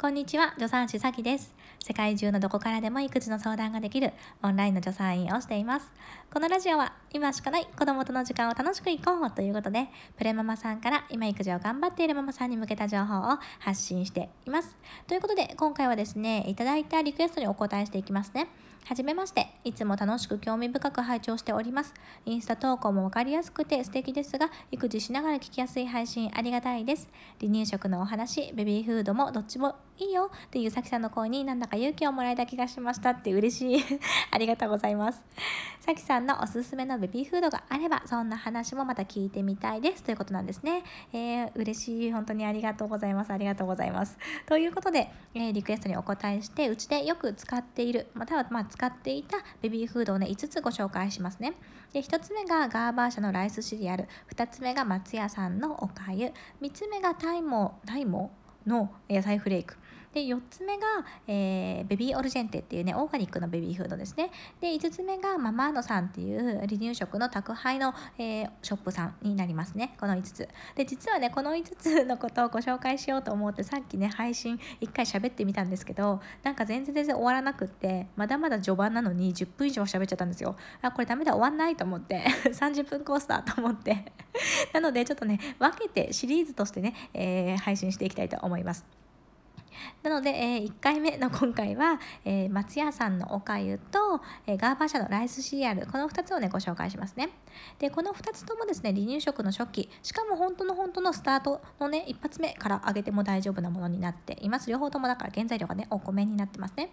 こんにちは、助産師さきです。世界中のどこからでも育児の相談ができるオンラインの助産院をしています。このラジオは今しかない子供との時間を楽しくいこうということで、プレママさんから今育児を頑張っているママさんに向けた情報を発信しています。ということで、今回はですね、いただいたリクエストにお答えしていきますね。はじめまして。いつも楽しく興味深く拝聴しております。インスタ投稿もわかりやすくて素敵ですが、育児しながら聞きやすい配信ありがたいです。離乳食のお話、ベビーフードもどっちもいいよっていうさきさんの声になんだか勇気をもらえた気がしましたって嬉しい。ありがとうございます。さきさんのおすすめのベビーフードがあれば、そんな話もまた聞いてみたいですということなんですね。えー、嬉しい。本当にありがとうございます。ありがとうございます。ということで、えー、リクエストにお答えして、うちでよく使っている、またはま使っていたベビーフードをね、5つご紹介しますね。で、1つ目がガーバー社のライスシリアル、2つ目が松屋さんのおかゆ、3つ目がタイモ、タイモの野菜フレーク。で4つ目が、えー、ベビーオルジェンテっていうねオーガニックのベビーフードですね。で5つ目がママーノさんっていう離乳食の宅配の、えー、ショップさんになりますね。この5つ。で実はねこの5つのことをご紹介しようと思ってさっきね配信1回喋ってみたんですけどなんか全然全然終わらなくってまだまだ序盤なのに10分以上喋っちゃったんですよ。あこれダメだ終わんないと思って 30分コースだと思って。なのでちょっとね分けてシリーズとしてね、えー、配信していきたいと思います。なので、えー、1回目の 今回は、えー、松屋さんのおかゆと、えー、ガーバー社のライスシリアル、この2つをね、ご紹介しますね。で、この2つともですね、離乳食の初期、しかも本当の本当のスタートのね、一発目から揚げても大丈夫なものになっています。両方ともだから原材料がね、お米になってますね。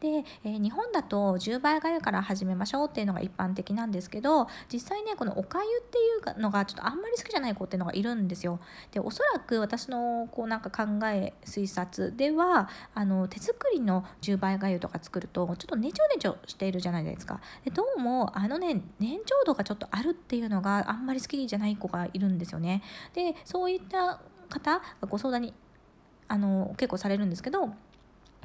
で、えー、日本だと10倍がゆから始めましょうっていうのが一般的なんですけど実際ねこのおかゆっていうのがちょっとあんまり好きじゃない子っていうのがいるんですよでおそらく私のこうなんか考え推察ではあの手作りの10倍がゆとか作るとちょっとネチョネチョしているじゃないですか。でどうもあのね年長度がちょっとあるっていうのがあんまり好きじゃない子がいるんですよね。でそういった方がご相談にあの結構されるんですけど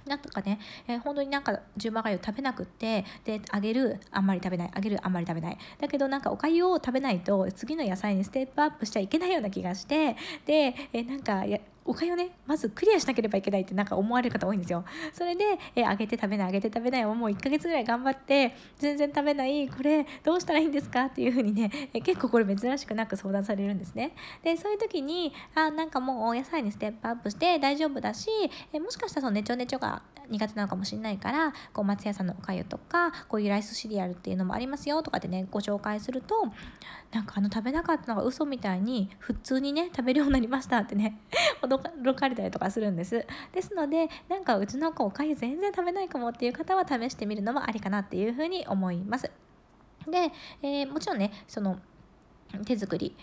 なんとかね、えー、本当になんか十番がゆ食べなくってであげるあんまり食べないあげるあんまり食べない。だけどなんかおかゆを食べないと次の野菜にステップアップしちゃいけないような気がしてで、えー、なんかやおかゆをねまずクリアしなければいけないってなんか思われる方多いんですよ。それで、えー、揚げて食べない揚げて食べないをもう1ヶ月ぐらい頑張って全然食べないこれどうしたらいいんですかっていう風にね、え、結構これ珍しくなく相談されるんですね。でそういう時にあなんかもうお野菜にステップアップして大丈夫だし、え、もしかしたらそのネチョネチョが苦手なのかもしれないからこう松屋さんのおかゆとかこういうライスシリアルっていうのもありますよとかってねご紹介するとなんかあの食べなかったのが嘘みたいに普通にね食べるようになりましたってね 驚かれたりとかするんです。ですのでなんかうちの子おかゆ全然食べないかもっていう方は試してみるのもありかなっていうふうに思います。で、えー、もちろんねその手作り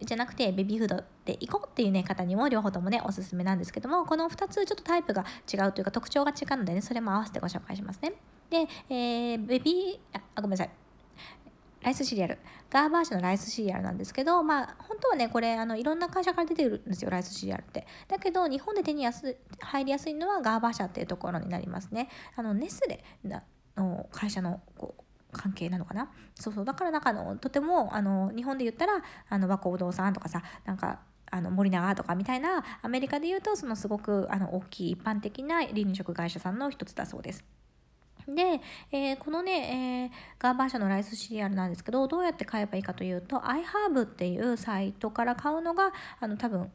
じゃなくてベビーフードでいこうっていうね方にも両方ともねおすすめなんですけどもこの2つちょっとタイプが違うというか特徴が違うのでねそれも合わせてご紹介しますね。で、えー、ベビーあごめんなさい。ライスシリアル。ガーバー社のライスシリアルなんですけど、まあ、本当はね、これ、あの、いろんな会社から出てるんですよ、ライスシリアルって。だけど、日本で手に安入りやすいのはガーバー社っていうところになりますね。あの、ネスレの会社の、こう、関係なのかな？そうそうだからなんかのとてもあの日本で言ったらあの和光堂さんとかさなんかあの森永とかみたいなアメリカで言うとそのすごくあの大きい一般的な離乳食会社さんの一つだそうです。で、えー、このね、えー、ガーバー社のライスシリアルなんですけどどうやって買えばいいかというと iHerb っていうサイトから買うのがあの多分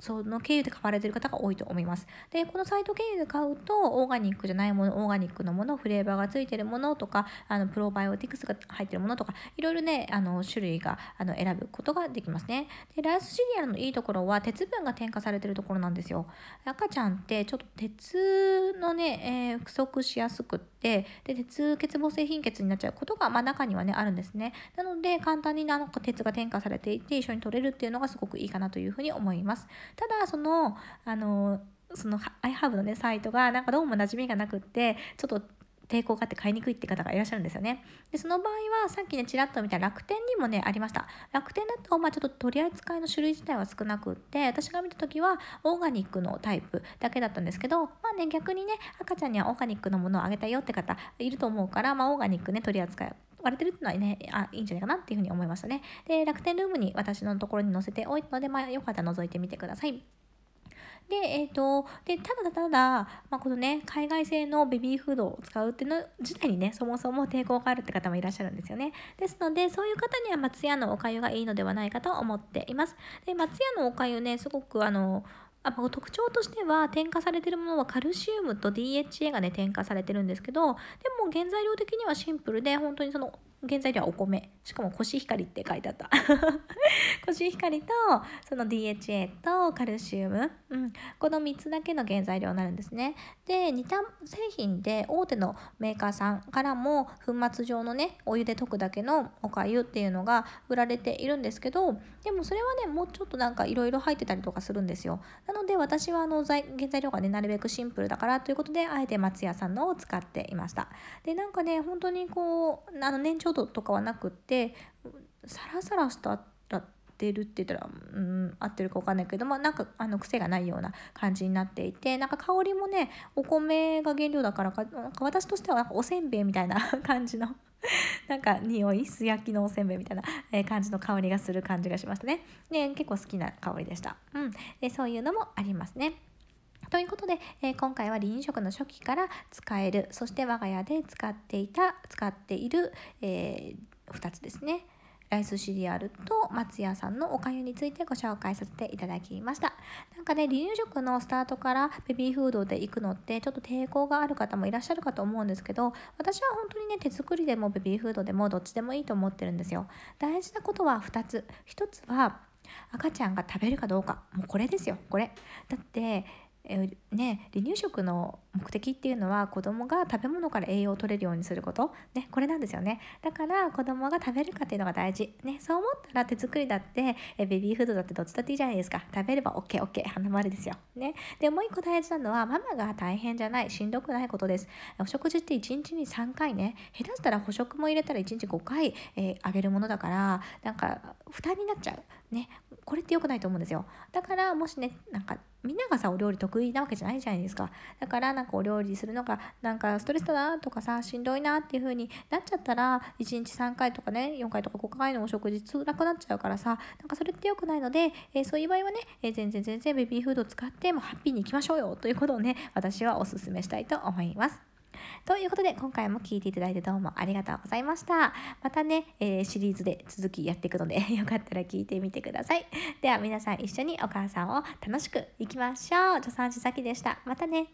その経由で買われてる方が多いと思います。で、このサイト経由で買うと、オーガニックじゃないもの、オーガニックのもの、フレーバーがついてるものとか、あのプロバイオティクスが入ってるものとか、いろいろね、あの種類があの選ぶことができますね。で、ライスシリアルのいいところは、鉄分が添加されてるところなんですよ。赤ちゃんってちょっと鉄のね、えー、不足しやすくって、で、鉄欠乏性貧血になっちゃうことが、まあ、中にはね、あるんですね。なので、簡単になんか鉄が添加されていて、一緒に取れるっていうのがすごくいいかなというふうに思います。ただそのあのその iHerb のねサイトがなんかどうも馴染みがなくってちょっと抵抗があって買いにくいって方がいらっしゃるんですよね。で、その場合はさっきね、ちらっと見た楽天にもね、ありました。楽天だと、まあちょっと取り扱いの種類自体は少なくって、私が見た時はオーガニックのタイプだけだったんですけど、まあね、逆にね、赤ちゃんにはオーガニックのものをあげたいよって方いると思うから、まあオーガニックね、取り扱い割れてるっていうのはね、あ、いいんじゃないかなっていうふうに思いましたね。で、楽天ルームに私のところに載せておいたので、まあよかったら覗いてみてください。で、えっ、ー、と、で、ただただ、まあ、このね、海外製のベビーフードを使うっていうの自体にね、そもそも抵抗があるって方もいらっしゃるんですよね。ですので、そういう方には松屋のおかゆがいいのではないかと思っています。で、松屋のおかゆね、すごくあの、あ特徴としては添加されてるものはカルシウムと DHA がね添加されてるんですけどでも原材料的にはシンプルで本当にその原材料はお米。しかもコシヒカリって書いてあった。コシヒカリとその DHA とカルシウム、うん、この3つだけの原材料になるんですね。で似た製品で大手のメーカーさんからも粉末状のねお湯で溶くだけのおかゆっていうのが売られているんですけどでもそれはねもうちょっとなんかいろいろ入ってたりとかするんですよ。なので私はあの原材料がねなるべくシンプルだからということであえて松屋さんのを使っていました。でなんかね本当にこうあの年長度とかはなくってサラサラしたってるって言ったら、うん、合ってるか分かんないけど、まあ、なんかあの癖がないような感じになっていてなんか香りもねお米が原料だからかなんか私としてはなんかおせんべいみたいな 感じのなんか匂い素焼きのおせんべいみたいな、え感じの香りがする感じがしましたね。ね結構好きな香りでした。うん、でそういうのもありますね。ということで、えー、今回は離乳食の初期から使えるそして我が家で使っていた使っている、えー、2つですね。ライスシリアルと松屋さんのおかゆについてご紹介させていただきました。なんかね離乳食のスタートからベビーフードで行くのってちょっと抵抗がある方もいらっしゃるかと思うんですけど私は本当にね手作りでもベビーフードでもどっちでもいいと思ってるんですよ。大事なことは2つ。1つは赤ちゃんが食べるかどうか。もうこれですよこれ。だってえね、離乳食の目的っていうのは子供が食べ物から栄養を取れるようにすること、ね、これなんですよね。だから子供が食べるかっていうのが大事、ね、そう思ったら手作りだってえベビーフードだってどっちだっていいじゃないですか。食べれば OKOK 花丸ですよ、ね、でもう一個大事なのはママが大変じゃないしんどくないことです。お食事って1日に3回ね。下手したら補食も入れたら1日5回、えー、あげるものだからなんか負担になっちゃう。ねこれって良くないと思うんですよだからもしねなんかみんながさお料理得意なわけじゃないじゃないですかだからなんかお料理するのがなんかストレスだなとかさしんどいなっていう風になっちゃったら1日3回とかね4回とか5回のお食事辛くなっちゃうからさなんかそれって良くないので、えー、そういう場合はね、えー、全然全然ベビーフードを使ってもハッピーにいきましょうよということをね私はおすすめしたいと思います。ということで、今回も聴いていただいてどうもありがとうございました。またね、えー、シリーズで続きやっていくので、よかったら聞いてみてください。では皆さん一緒にお母さんを楽しくいきましょう。助産師さきでした。またね。